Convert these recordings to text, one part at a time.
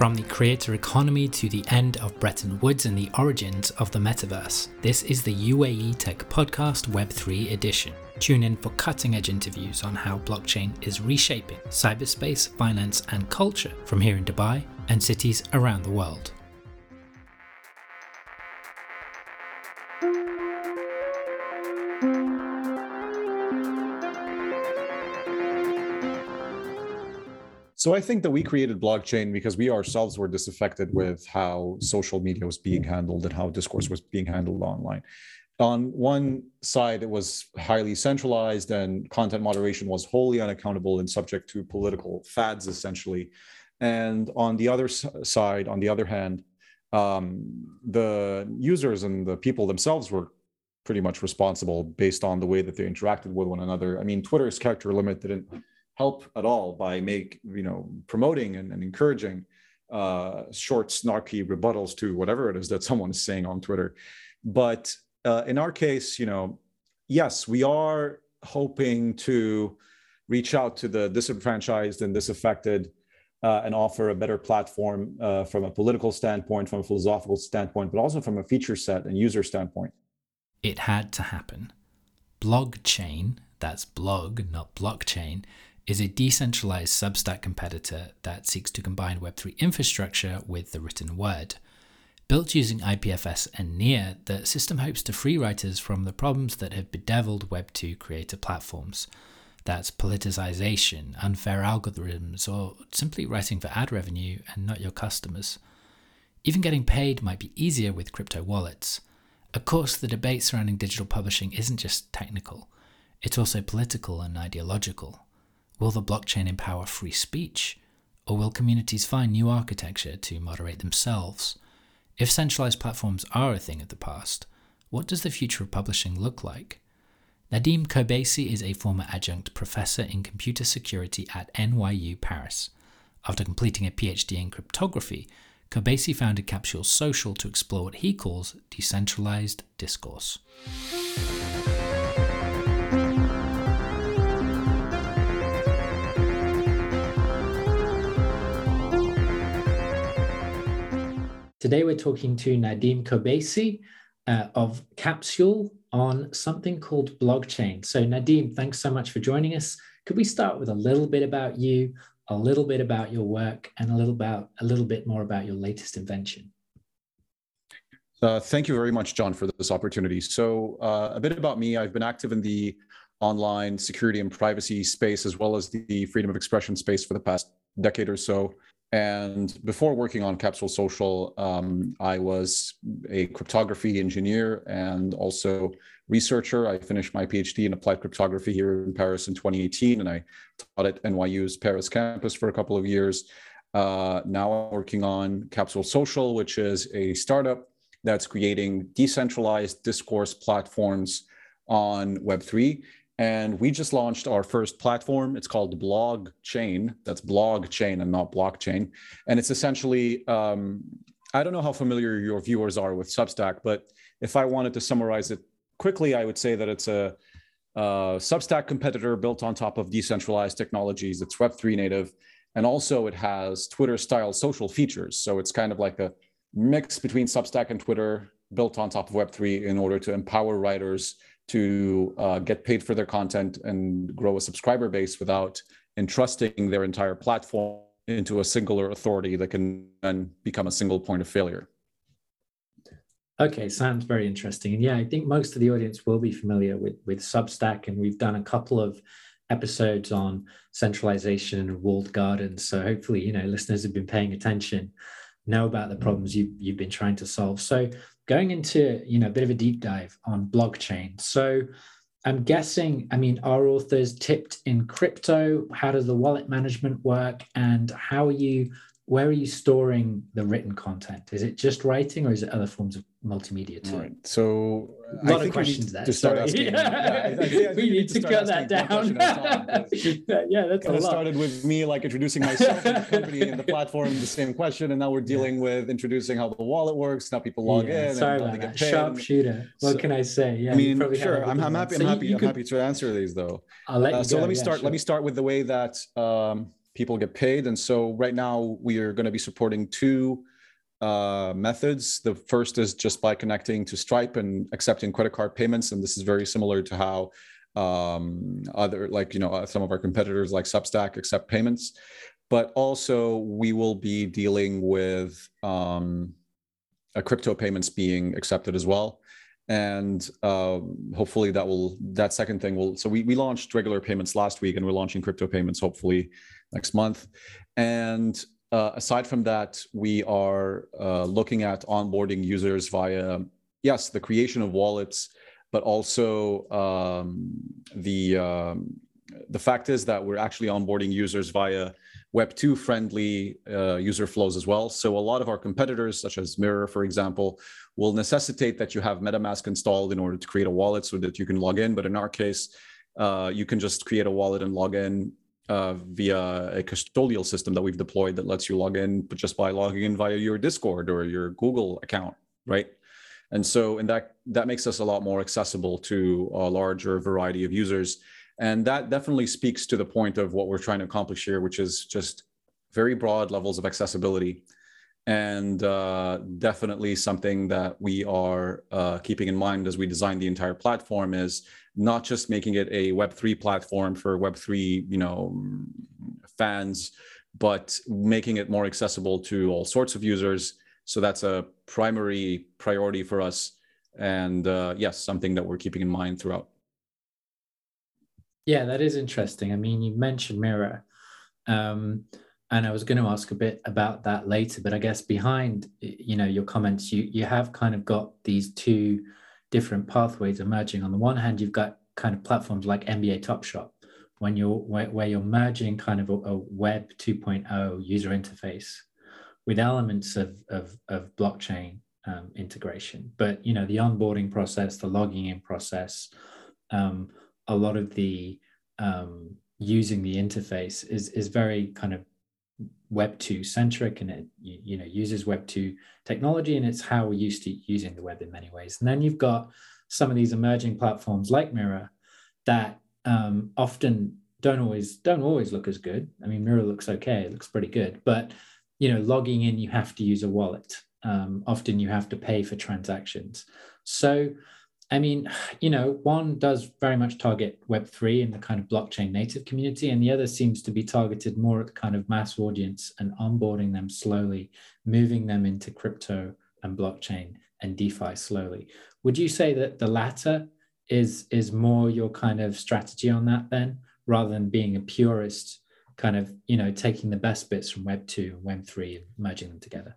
From the creator economy to the end of Bretton Woods and the origins of the metaverse, this is the UAE Tech Podcast Web3 edition. Tune in for cutting edge interviews on how blockchain is reshaping cyberspace, finance, and culture from here in Dubai and cities around the world. So I think that we created Blogchain because we ourselves were disaffected with how social media was being handled and how discourse was being handled online. On one side, it was highly centralized and content moderation was wholly unaccountable and subject to political fads, essentially. And on the other side, on the other hand, um, the users and the people themselves were pretty much responsible based on the way that they interacted with one another. I mean, Twitter's character limit didn't help at all by make you know promoting and, and encouraging uh, short snarky rebuttals to whatever it is that someone is saying on twitter. But uh, in our case you know yes we are hoping to reach out to the disenfranchised and disaffected uh, and offer a better platform uh, from a political standpoint from a philosophical standpoint but also from a feature set and user standpoint. It had to happen. Blogchain that's blog not blockchain is a decentralized Substack competitor that seeks to combine Web3 infrastructure with the written word. Built using IPFS and Near, the system hopes to free writers from the problems that have bedeviled Web2 creator platforms. That's politicization, unfair algorithms, or simply writing for ad revenue and not your customers. Even getting paid might be easier with crypto wallets. Of course, the debate surrounding digital publishing isn't just technical, it's also political and ideological. Will the blockchain empower free speech? Or will communities find new architecture to moderate themselves? If centralized platforms are a thing of the past, what does the future of publishing look like? Nadim Kobeissi is a former adjunct professor in computer security at NYU Paris. After completing a PhD in cryptography, Kobeissi founded Capsule Social to explore what he calls decentralized discourse. Today we're talking to Nadim Kobeissi uh, of Capsule on something called Blogchain. So Nadim, thanks so much for joining us. Could we start with a little bit about you, a little bit about your work, and a little about a little bit more about your latest invention? Uh, thank you very much, John, for this opportunity. So, uh, a bit about me. I've been active in the online security and privacy space, as well as the freedom of expression space for the past decade or so. And before working on Capsule Social, um, I was a cryptography engineer and also researcher. I finished my PhD in applied cryptography here in Paris in 2018, and I taught at NYU's Paris campus for a couple of years. Uh, now I'm working on Capsule Social, which is a startup that's creating decentralized discourse platforms on Web3 and we just launched our first platform. It's called Blog Chain. That's Blog Chain and not blockchain. And it's essentially, um, I don't know how familiar your viewers are with Substack, but if I wanted to summarize it quickly, I would say that it's a, a Substack competitor built on top of decentralized technologies. It's Web3 native. And also, it has Twitter style social features. So it's kind of like a mix between Substack and Twitter built on top of Web3 in order to empower writers to uh, get paid for their content and grow a subscriber base without entrusting their entire platform into a singular authority that can then become a single point of failure. Okay, sounds very interesting. And yeah, I think most of the audience will be familiar with, with Substack, and we've done a couple of episodes on centralization and walled gardens. So hopefully, you know, listeners have been paying attention, know about the problems you, you've been trying to solve. So going into you know a bit of a deep dive on Blogchain. So I'm guessing, I mean, are authors tipped in crypto? How does the wallet management work? And how are you, where are you storing the written content? Is it just writing or is it other forms of multimedia too? Right. So a lot of questions there. To start Asking, yeah, I, I we need to, to cut that down. yeah, that's kind of started with me like introducing myself and the company and the platform, the same question, and now we're dealing yeah. with introducing how the wallet works. Now people log yeah, in. Sorry about that. Sharpshooter. What so, can I say? Yeah, I mean, sure. I'm, I'm happy. I'm happy. I'm happy to answer these though. I'll let uh, you uh, So let me start. Sure. Let me start with the way that. Um, people get paid. And so right now we are going to be supporting two uh, methods. The first is just by connecting to Stripe and accepting credit card payments. And this is very similar to how um, other, like, you know, uh, some of our competitors like Substack accept payments. But also we will be dealing with um, crypto payments being accepted as well and um, hopefully that will that second thing will so we, we launched regular payments last week and we're launching crypto payments hopefully next month and uh, aside from that we are uh, looking at onboarding users via yes the creation of wallets but also um, the um, the fact is that we're actually onboarding users via Web 2 friendly uh, user flows as well. So a lot of our competitors, such as Mirror, for example, will necessitate that you have MetaMask installed in order to create a wallet so that you can log in. But in our case, uh, you can just create a wallet and log in uh, via a custodial system that we've deployed that lets you log in but just by logging in via your Discord or your Google account, right? And so, and that that makes us a lot more accessible to a larger variety of users. And that definitely speaks to the point of what we're trying to accomplish here, which is just very broad levels of accessibility. And uh, definitely something that we are uh, keeping in mind as we design the entire platform is not just making it a Web3 platform for Web3, you know, fans, but making it more accessible to all sorts of users. So that's a primary priority for us. And uh, yes, something that we're keeping in mind throughout. Yeah, that is interesting. I mean, you mentioned Mirror, um, and I was going to ask a bit about that later. But I guess behind, you know, your comments, you you have kind of got these two different pathways emerging. On the one hand, you've got kind of platforms like NBA Top Shot, when you're where, where you're merging kind of a, a Web 2.0 user interface with elements of of, of blockchain um, integration. But you know, the onboarding process, the logging in process. Um, a lot of the um, using the interface is is very kind of web 2 centric and it you, know uses web 2 technology and it's how we're used to using the web in many ways. And then you've got some of these emerging platforms like mirror that um, often don't always don't always look as good. I mean mirror looks okay it looks pretty good but you know logging in you have to use a wallet. Um, often you have to pay for transactions. So I mean, you know, one does very much target Web3 and the kind of blockchain native community, and the other seems to be targeted more at the kind of mass audience and onboarding them slowly, moving them into crypto and blockchain and DeFi slowly. Would you say that the latter is is more your kind of strategy on that then, rather than being a purist, kind of, you know, taking the best bits from Web 2 and Web 3 and merging them together?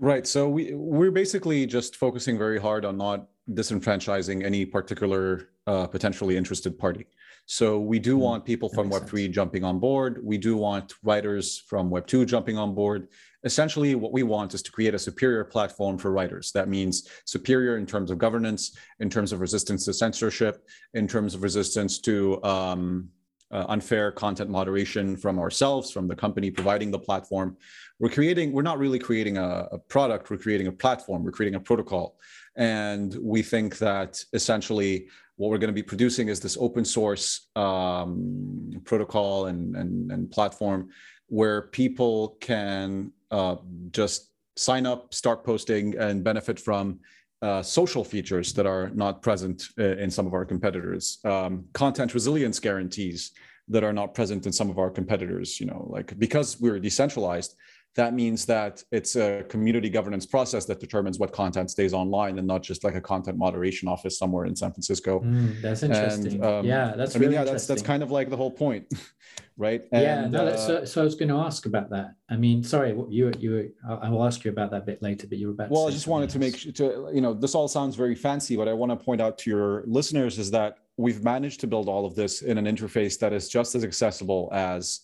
Right. So we we're basically just focusing very hard on not disenfranchising any particular uh, potentially interested party. So we do mm, want people from Web3 sense. jumping on board. We do want writers from Web2 jumping on board. Essentially, what we want is to create a superior platform for writers. That means superior in terms of governance, in terms of resistance to censorship, in terms of resistance to um, uh, unfair content moderation from ourselves, from the company providing the platform. We're creating, we're not really creating a, a product, we're creating a platform, we're creating a protocol and we think that essentially what we're going to be producing is this open source um, protocol and, and, and, platform where people can uh, just sign up, start posting, and benefit from uh, social features that are not present uh, in some of our competitors, um, content resilience guarantees that are not present in some of our competitors. You know, like because we're decentralized, that means that it's a community governance process that determines what content stays online and not just like a content moderation office somewhere in San Francisco. Mm, that's interesting. And, um, yeah, that's. I mean, yeah, that's that's kind of like the whole point, right? And, yeah, no, uh, so, so I was going to ask about that. I mean, sorry, you you I will ask you about that bit later, but you were about. Well, I just wanted else. to make sure to you know this all sounds very fancy, but I want to point out to your listeners is that we've managed to build all of this in an interface that is just as accessible as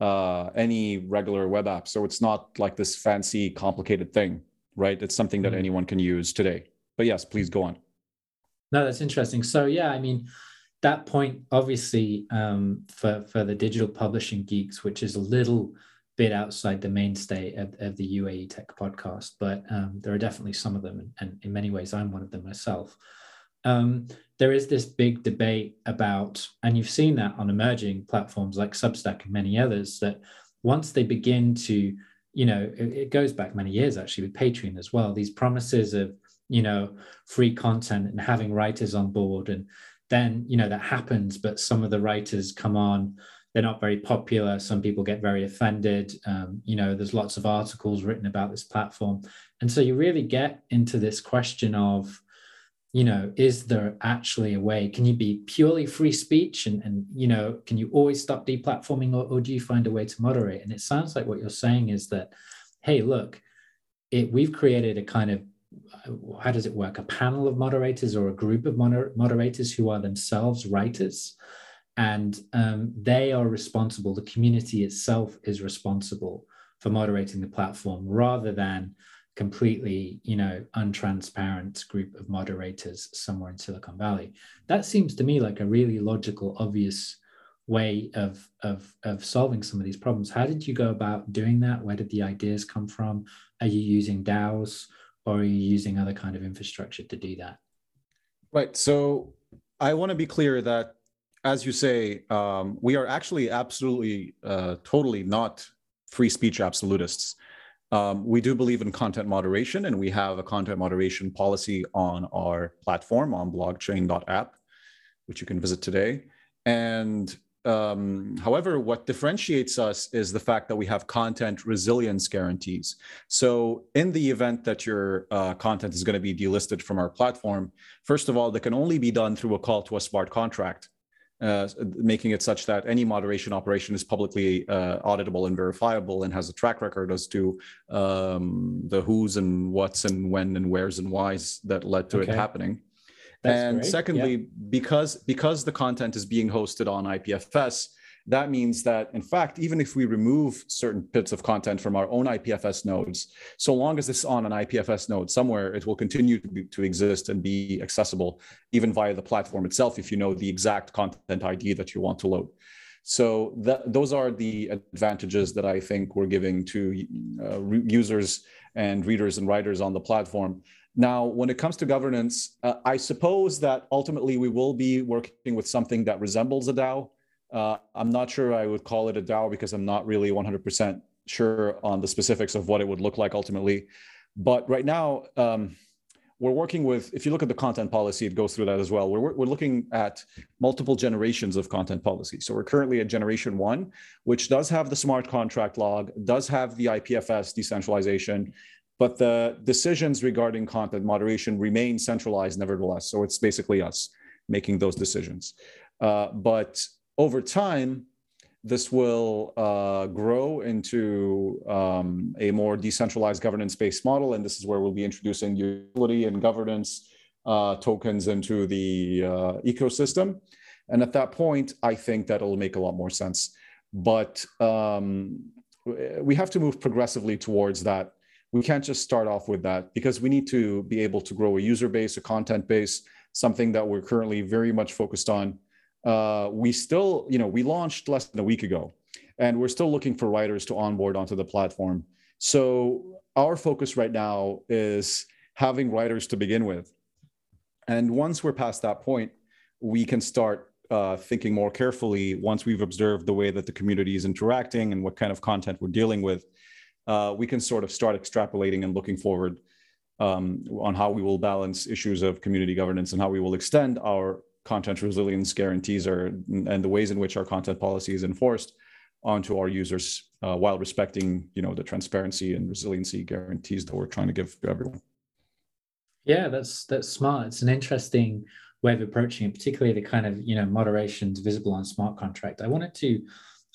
uh, any regular web app. So it's not like this fancy, complicated thing, right? It's something that mm-hmm. anyone can use today. But yes, please go on. No, that's interesting. So yeah, I mean, that point obviously um, for for the digital publishing geeks, which is a little bit outside the mainstay of, of the UAE Tech podcast, but um, there are definitely some of them, and, and in many ways, I'm one of them myself um, there is this big debate about, and you've seen that on emerging platforms like Substack and many others, that once they begin to, you know, it, it goes back many years actually with Patreon as well. These promises of, you know, free content and having writers on board and then you know that happens but some of the writers come on they're not very popular some people get very offended um, you know there's lots of articles written about this platform and so you really get into this question of you know is there actually a way can you be purely free speech and, and you know can you always stop deplatforming or, or do you find a way to moderate and it sounds like what you're saying is that hey look it, we've created a kind of how does it work? A panel of moderators or a group of moder- moderators who are themselves writers, and um, they are responsible. The community itself is responsible for moderating the platform, rather than completely, you know, untransparent group of moderators somewhere in Silicon Valley. That seems to me like a really logical, obvious way of of of solving some of these problems. How did you go about doing that? Where did the ideas come from? Are you using DAOs? or are you using other kind of infrastructure to do that? Right. So I want to be clear that, as you say, um, we are actually absolutely, uh, totally not free speech absolutists. Um, we do believe in content moderation, and we have a content moderation policy on our platform on blogchain.app, which you can visit today. And um, however, what differentiates us is the fact that we have content resilience guarantees. So, in the event that your uh, content is going to be delisted from our platform, first of all, that can only be done through a call to a smart contract, uh, making it such that any moderation operation is publicly uh, auditable and verifiable and has a track record as to um, the who's and what's and when and where's and why's that led to okay. it happening. That's and great. secondly, yeah. because because the content is being hosted on IPFS, that means that in fact, even if we remove certain bits of content from our own IPFS nodes, so long as it's on an IPFS node somewhere, it will continue to, be, to exist and be accessible even via the platform itself if you know the exact content ID that you want to load. So that, those are the advantages that I think we're giving to uh, users and readers and writers on the platform. Now, when it comes to governance, uh, I suppose that ultimately we will be working with something that resembles a DAO. Uh, I'm not sure I would call it a DAO because I'm not really 100% sure on the specifics of what it would look like ultimately. But right now, um, we're working with, if you look at the content policy, it goes through that as well. We're, we're looking at multiple generations of content policy. So we're currently at generation one, which does have the smart contract log, does have the IPFS decentralization, but the decisions regarding content moderation remain centralized nevertheless. So it's basically us making those decisions. Uh, but over time, this will uh, grow into um, a more decentralized governance-based model, and this is where we'll be introducing utility and governance uh, tokens into the uh, ecosystem. And at that point, I think that it'll make a lot more sense. But um, we have to move progressively towards that we can't just start off with that because we need to be able to grow a user base, a content base, something that we're currently very much focused on. Uh, we still, you know, we launched less than a week ago, and we're still looking for writers to onboard onto the platform. So our focus right now is having writers to begin with. And once we're past that point, we can start uh, thinking more carefully once we've observed the way that the community is interacting and what kind of content we're dealing with uh, we can sort of start extrapolating and looking forward um, on how we will balance issues of community governance and how we will extend our content resilience guarantees are and the ways in which our content policy is enforced onto our users uh, while respecting you know the transparency and resiliency guarantees that we're trying to give to everyone yeah that's that's smart it's an interesting way of approaching it particularly the kind of you know moderations visible on smart contract i wanted to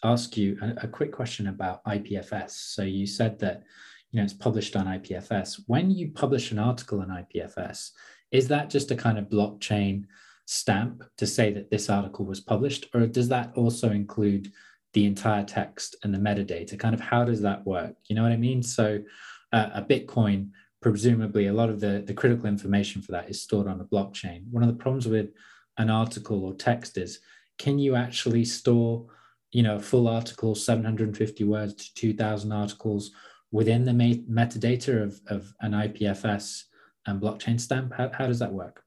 ask you a, a, quick question about IPFS. So you said that you know it's published on IPFS. When you publish an article on IPFS, is that just a kind of blockchain stamp to say that this article was published, or does that also include the entire text and the metadata? Kind of how does that work? You know what I mean? So uh, a Bitcoin, presumably, a lot of the, the critical information for that is stored on a blockchain. One of the problems with an article or text is can you actually store you know, full article, 750 words to 2000 articles within the metadata of, of an IPFS and blockchain stamp? How, how does that work?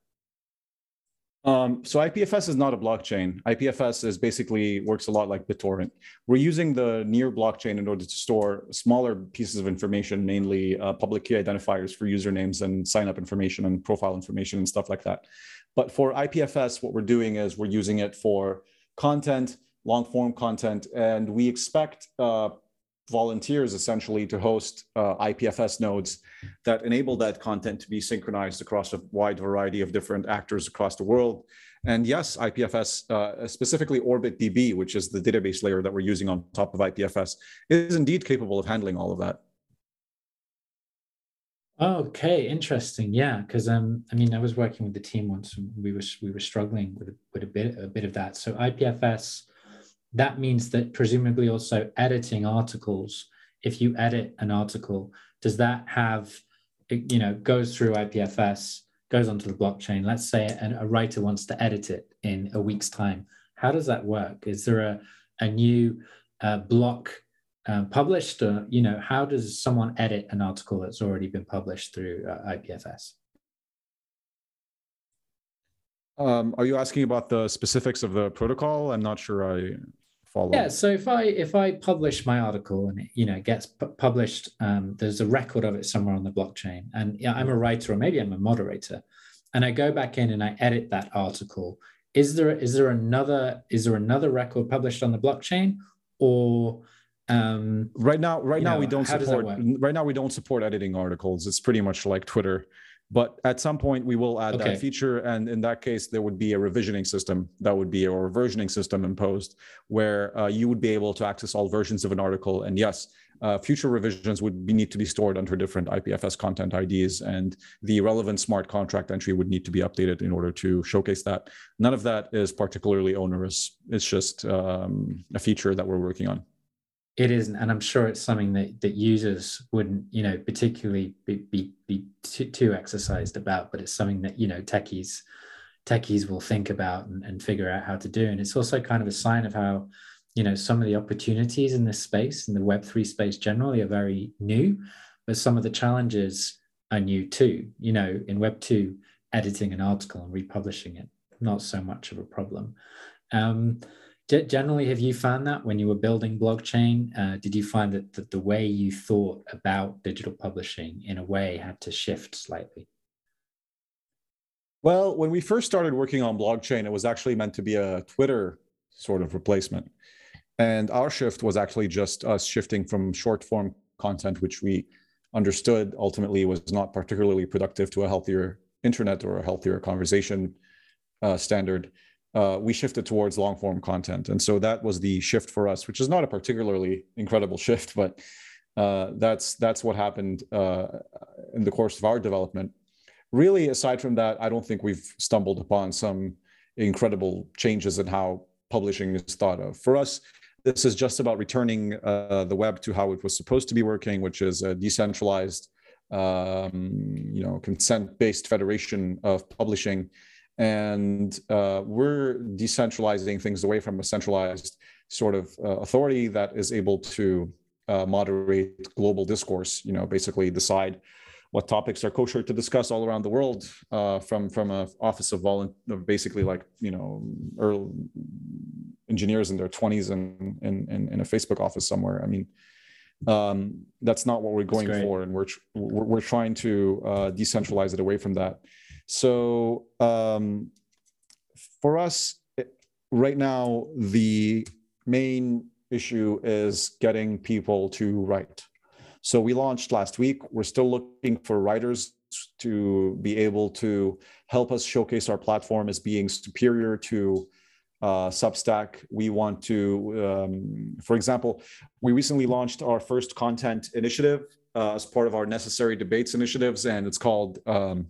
Um, so IPFS is not a blockchain. IPFS is basically works a lot like BitTorrent. We're using the near blockchain in order to store smaller pieces of information, mainly uh, public key identifiers for usernames and sign up information and profile information and stuff like that. But for IPFS, what we're doing is we're using it for content, long form content, and we expect uh, volunteers essentially to host uh, IPFS nodes that enable that content to be synchronized across a wide variety of different actors across the world. And yes, IPFS, uh, specifically OrbitDB, which is the database layer that we're using on top of IPFS, is indeed capable of handling all of that. Okay, interesting. Yeah, because um, I mean, I was working with the team once, and we were we were struggling with with a bit a bit of that. So IPFS that means that presumably also editing articles if you edit an article does that have you know goes through ipfs goes onto the blockchain. Let's say a, a writer wants to edit it in a week's time. How does that work? Is there a, a new uh, block uh, published or you know how does someone edit an article that's already been published through uh, ipfs um, are you asking about the specifics of the protocol? I'm not sure I follow. Yeah. So if I if I publish my article and it, you know gets published, um, there's a record of it somewhere on the blockchain, and yeah, I'm a writer or maybe I'm a moderator, and I go back in and I edit that article. Is there is there another is there another record published on the blockchain or um, right now right now know, we don't support right now we don't support editing articles it's pretty much like twitter but at some point, we will add okay. that feature. And in that case, there would be a revisioning system that would be a versioning system imposed where uh, you would be able to access all versions of an article. And yes, uh, future revisions would be, need to be stored under different IPFS content IDs, and the relevant smart contract entry would need to be updated in order to showcase that. None of that is particularly onerous. It's just um, a feature that we're working on it isn't and i'm sure it's something that, that users wouldn't you know particularly be, be, be too, too exercised about but it's something that you know techies techies will think about and, and figure out how to do. And it's also kind of a sign of how you know some of the opportunities in this space in the web3 space generally are very new but some of the challenges are new too. You know in web 2 editing an article and republishing it not so much of a problem. Um, generally have you found that when you were building Blogchain? Uh, did you find that, that the way you thought about digital publishing in a way had to shift slightly? Well when we first started working on Blogchain it was actually meant to be a twitter sort of replacement. And our shift was actually just us shifting from short form content which we understood ultimately was not particularly productive to a healthier internet or a healthier conversation uh, standard uh, we shifted towards long form content. And so that was the shift for us, which is not a particularly incredible shift, but uh, that's that's what happened uh, in the course of our development. Really, aside from that, I don't think we've stumbled upon some incredible changes in how publishing is thought of. For us, this is just about returning uh, the web to how it was supposed to be working, which is a decentralized, um, you know, consent-based federation of publishing and uh, we're decentralizing things away from a centralized sort of uh, authority that is able to uh, moderate global discourse. You know, basically decide what topics are kosher to discuss all around the world uh, from from a office of volunteer, basically like you know, early engineers in their 20s and in, in, in a Facebook office somewhere. I mean, um, that's not what we're going for, and we're we're, we're trying to uh, decentralize it away from that. So um, for us, right now, the main issue is getting people to write. So we launched last week. We're still looking for writers to be able to help us showcase our platform as being superior to uh, Substack. We want to, um, for example, we recently launched our first content initiative uh, as part of our necessary debates initiatives, and it's called um,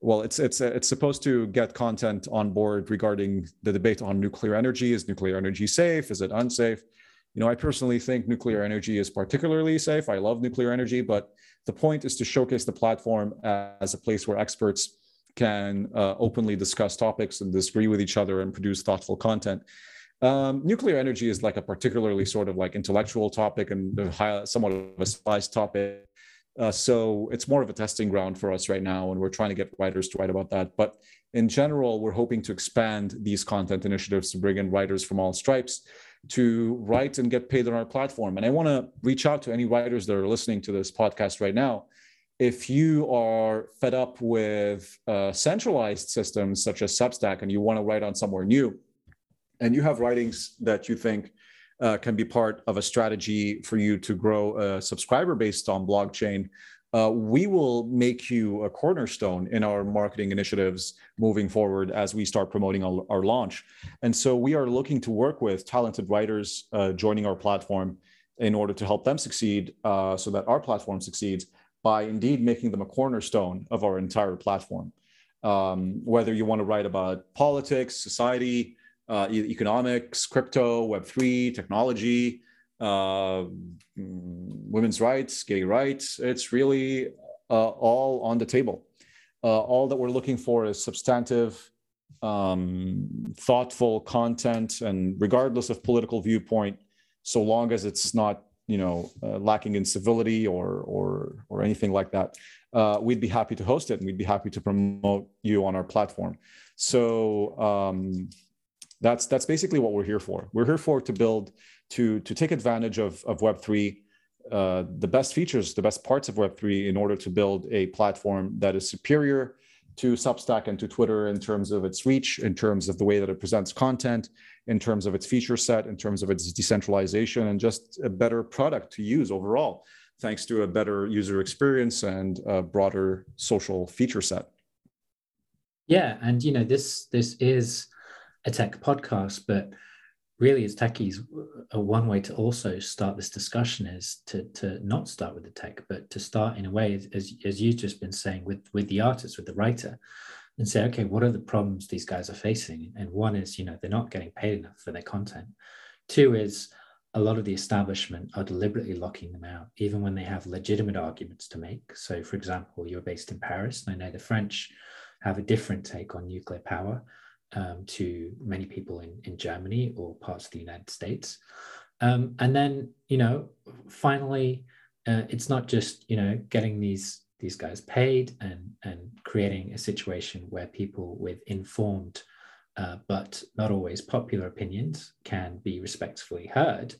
well, it's it's it's supposed to get content on board regarding the debate on nuclear energy. Is nuclear energy safe? Is it unsafe? You know, I personally think nuclear energy is particularly safe. I love nuclear energy, but the point is to showcase the platform as a place where experts can uh, openly discuss topics and disagree with each other and produce thoughtful content. Um, nuclear energy is like a particularly sort of like intellectual topic and high, somewhat of a spice topic Uh, so it's more of a testing ground for us right now, and we're trying to get writers to write about that. But in general, we're hoping to expand these content initiatives to bring in writers from all stripes to write and get paid on our platform. And I want to reach out to any writers that are listening to this podcast right now. If you are fed up with uh, centralized systems such as Substack and you want to write on somewhere new, and you have writings that you think uh, can be part of a strategy for you to grow a subscriber based on Blogchain, uh, we will make you a cornerstone in our marketing initiatives moving forward as we start promoting our, our launch. And so we are looking to work with talented writers uh, joining our platform in order to help them succeed uh, so that our platform succeeds by indeed making them a cornerstone of our entire platform. Um, whether you want to write about politics, society, uh, economics, crypto, Web3, technology, uh, women's rights, gay rights. It's really uh, all on the table. Uh, all that we're looking for is substantive, um, thoughtful content, and regardless of political viewpoint, so long as it's not you know uh, lacking in civility or or or anything like that, uh, we'd be happy to host it and we'd be happy to promote you on our platform. So. Um, that's that's basically what we're here for. We're here for to build to to take advantage of of Web three, uh, the best features, the best parts of Web three, in order to build a platform that is superior to Substack and to Twitter in terms of its reach, in terms of the way that it presents content, in terms of its feature set, in terms of its decentralization, and just a better product to use overall, thanks to a better user experience and a broader social feature set. Yeah, and you know this this is a tech podcast, but really as techies, one way to also start this discussion is to to not start with the tech, but to start in a way as as you've just been saying with with the artist, with the writer, and say, okay, what are the problems these guys are facing? And one is, you know, they're not getting paid enough for their content. Two is a lot of the establishment are deliberately locking them out, even when they have legitimate arguments to make. So, for example, you're based in Paris, and I know the French have a different take on nuclear power um, to many people in, in Germany or parts of the United States. Um, and then, you know, finally, uh, it's not just, you know, getting these these guys paid and and creating a situation where people with informed uh, but not always popular opinions can be respectfully heard.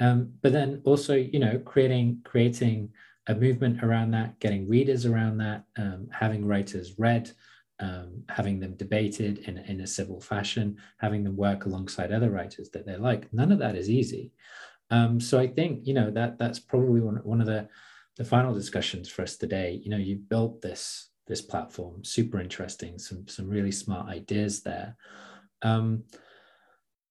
Um, but then also, you know, creating creating a movement around that, getting readers around that, um, having writers read, um, having them debated in, in a civil fashion, having them work alongside other writers that they like. None of that is easy. Um, so I think you know that that's probably one, one of the the final discussions for us today. You know, you built this this platform, super interesting, some some really smart ideas there. Um,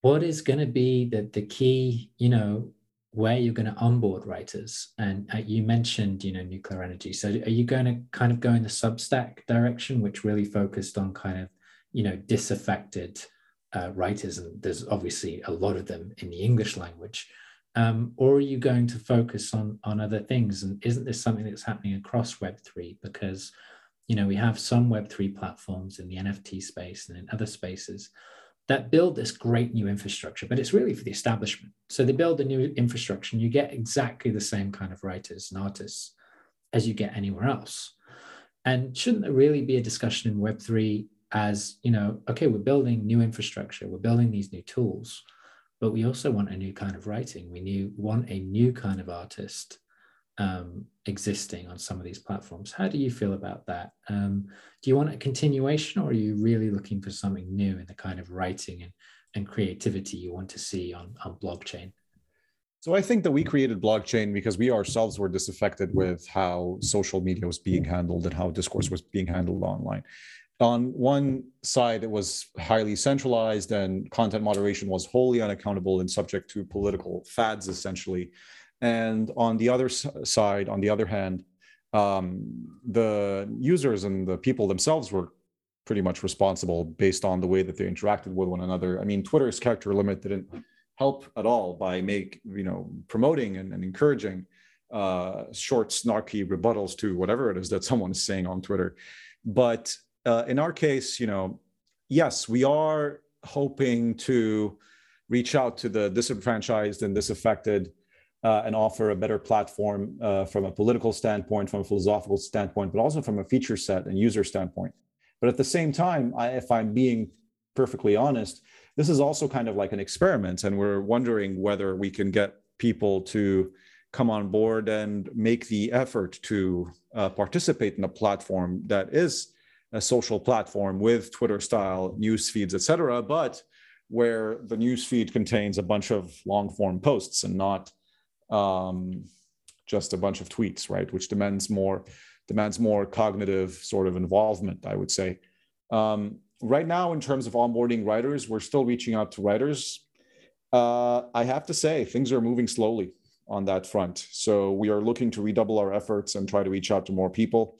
what is going to be the the key? You know, where you're going to onboard writers. And uh, you mentioned you know nuclear energy. So are you going to kind of go in the substack direction which really focused on kind of you know disaffected uh, writers? And there's obviously a lot of them in the english language. Um, or are you going to focus on on other things? And isn't this something that's happening across web3 because you know we have some web3 platforms in the nft space and in other spaces that build this great new infrastructure, but it's really for the establishment. So they build a new infrastructure and you get exactly the same kind of writers and artists as you get anywhere else. And shouldn't there really be a discussion in Web3 as, you know, okay, we're building new infrastructure, we're building these new tools, but we also want a new kind of writing. We new, want a new kind of artist um, existing on some of these platforms. How do you feel about that? Um, do you want a continuation or are you really looking for something new in the kind of writing and, and creativity you want to see on, on Blogchain? So I think that we created Blogchain because we ourselves were disaffected with how social media was being handled and how discourse was being handled online. On one side, it was highly centralized and content moderation was wholly unaccountable and subject to political fads, essentially. And on the other side, on the other hand, um, the users and the people themselves were pretty much responsible based on the way that they interacted with one another. I mean, Twitter's character limit didn't help at all by make you know promoting and, and encouraging uh, short, snarky rebuttals to whatever it is that someone is saying on Twitter. But uh, in our case, you know, yes, we are hoping to reach out to the disenfranchised and disaffected uh, and offer a better platform uh, from a political standpoint, from a philosophical standpoint, but also from a feature set and user standpoint. But at the same time, I, if I'm being perfectly honest, this is also kind of like an experiment, and we're wondering whether we can get people to come on board and make the effort to uh, participate in a platform that is a social platform with Twitter style news feeds, et cetera, but where the news feed contains a bunch of long form posts and not um, just a bunch of tweets, right? Which demands more demands more cognitive sort of involvement, I would say. Um, right now, in terms of onboarding writers, we're still reaching out to writers. Uh, I have to say, things are moving slowly on that front. So we are looking to redouble our efforts and try to reach out to more people.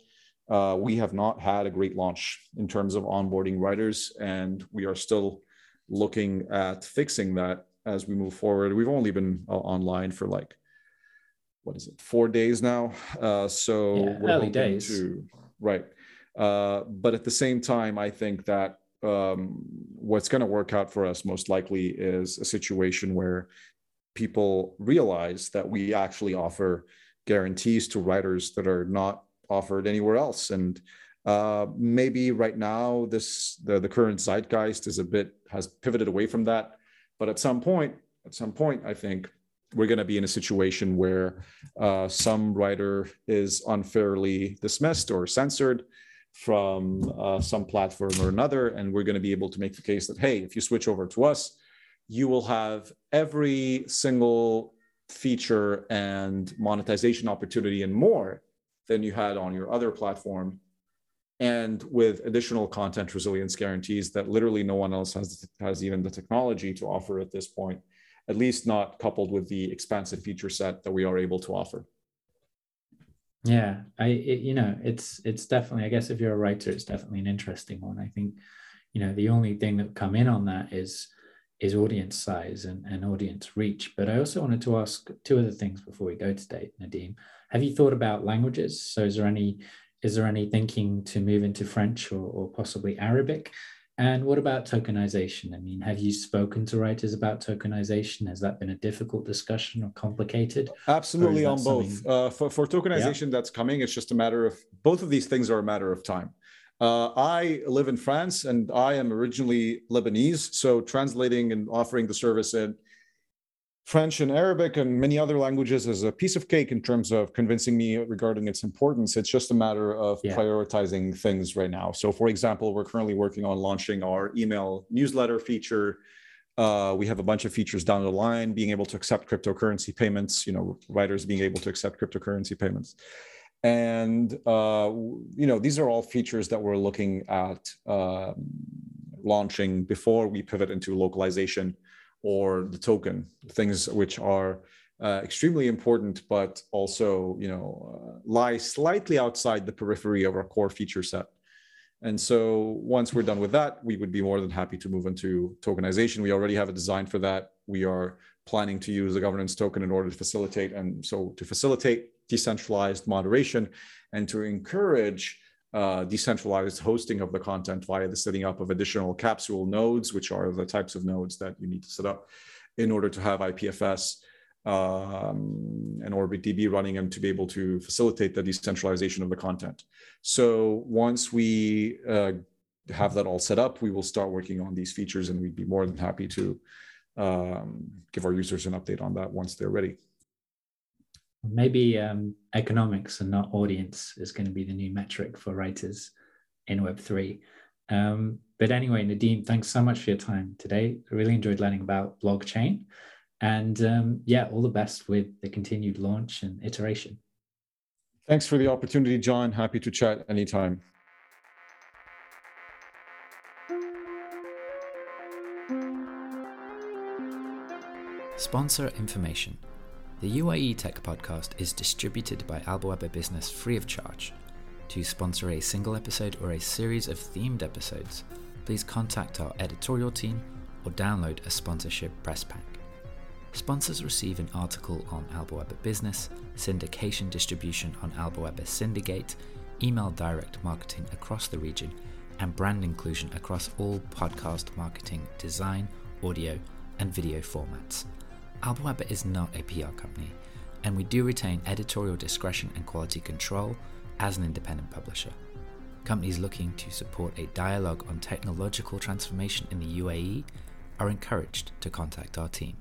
Uh, we have not had a great launch in terms of onboarding writers, and we are still looking at fixing that as we move forward. We've only been uh, online for like what is it, four days now. Uh, so yeah, we're early days. To, right. Uh, but at the same time, I think that um, what's going to work out for us most likely is a situation where people realize that we actually offer guarantees to writers that are not offered anywhere else. And uh, maybe right now, this the, the current zeitgeist is a bit has pivoted away from that. But at some point, at some point, I think we're going to be in a situation where uh, some writer is unfairly dismissed or censored from uh, some platform or another. And we're going to be able to make the case that, hey, if you switch over to us, you will have every single feature and monetization opportunity and more than you had on your other platform. And with additional content resilience guarantees that literally no one else has, has even the technology to offer at this point at least not coupled with the expansive feature set that we are able to offer. Yeah, I it, you know it's it's definitely I guess if you're a writer, it's definitely an interesting one. I think you know the only thing that come in on that is is audience size and, and audience reach. But I also wanted to ask two other things before we go today, Nadim. Have you thought about languages? So is there any is there any thinking to move into French or, or possibly Arabic? And what about tokenization? I mean, have you spoken to writers about tokenization? Has that been a difficult discussion or complicated? Absolutely, on both. Uh, for, for tokenization yeah. that's coming, it's just a matter of both of these things are a matter of time. Uh, I live in France and I am originally Lebanese. So translating and offering the service in French and Arabic and many other languages is a piece of cake in terms of convincing me regarding its importance. It's just a matter of yeah. prioritizing things right now. So, for example, we're currently working on launching our email newsletter feature. Uh, we have a bunch of features down the line, being able to accept cryptocurrency payments, you know, writers being able to accept cryptocurrency payments. And, uh, you know, these are all features that we're looking at uh, launching before we pivot into localization or the token, things which are uh, extremely important, but also you know uh, lie slightly outside the periphery of our core feature set. And so once we're done with that, we would be more than happy to move into tokenization. We already have a design for that. We are planning to use a governance token in order to facilitate and so to facilitate decentralized moderation and to encourage uh, decentralized hosting of the content via the setting up of additional capsule nodes, which are the types of nodes that you need to set up in order to have IPFS um, and OrbitDB running and to be able to facilitate the decentralization of the content. So once we uh, have that all set up, we will start working on these features and we'd be more than happy to um, give our users an update on that once they're ready maybe um, economics and not audience is going to be the new metric for writers in Web3. Um, but anyway, Nadim, thanks so much for your time today. I really enjoyed learning about Blogchain. And um, yeah, all the best with the continued launch and iteration. Thanks for the opportunity, John. Happy to chat anytime. Sponsor information. The UAE Tech Podcast is distributed by Albawaba Business free of charge. To sponsor a single episode or a series of themed episodes, please contact our editorial team or download a sponsorship press pack. Sponsors receive an article on Albawaba Business, syndication distribution on Albawaba Syndicate, email direct marketing across the region, and brand inclusion across all podcast marketing, design, audio, and video formats. Albawaba is not a PR company. and we do retain editorial discretion and quality control as an independent publisher. Companies looking to support a dialogue on technological transformation in the UAE are encouraged to contact our team.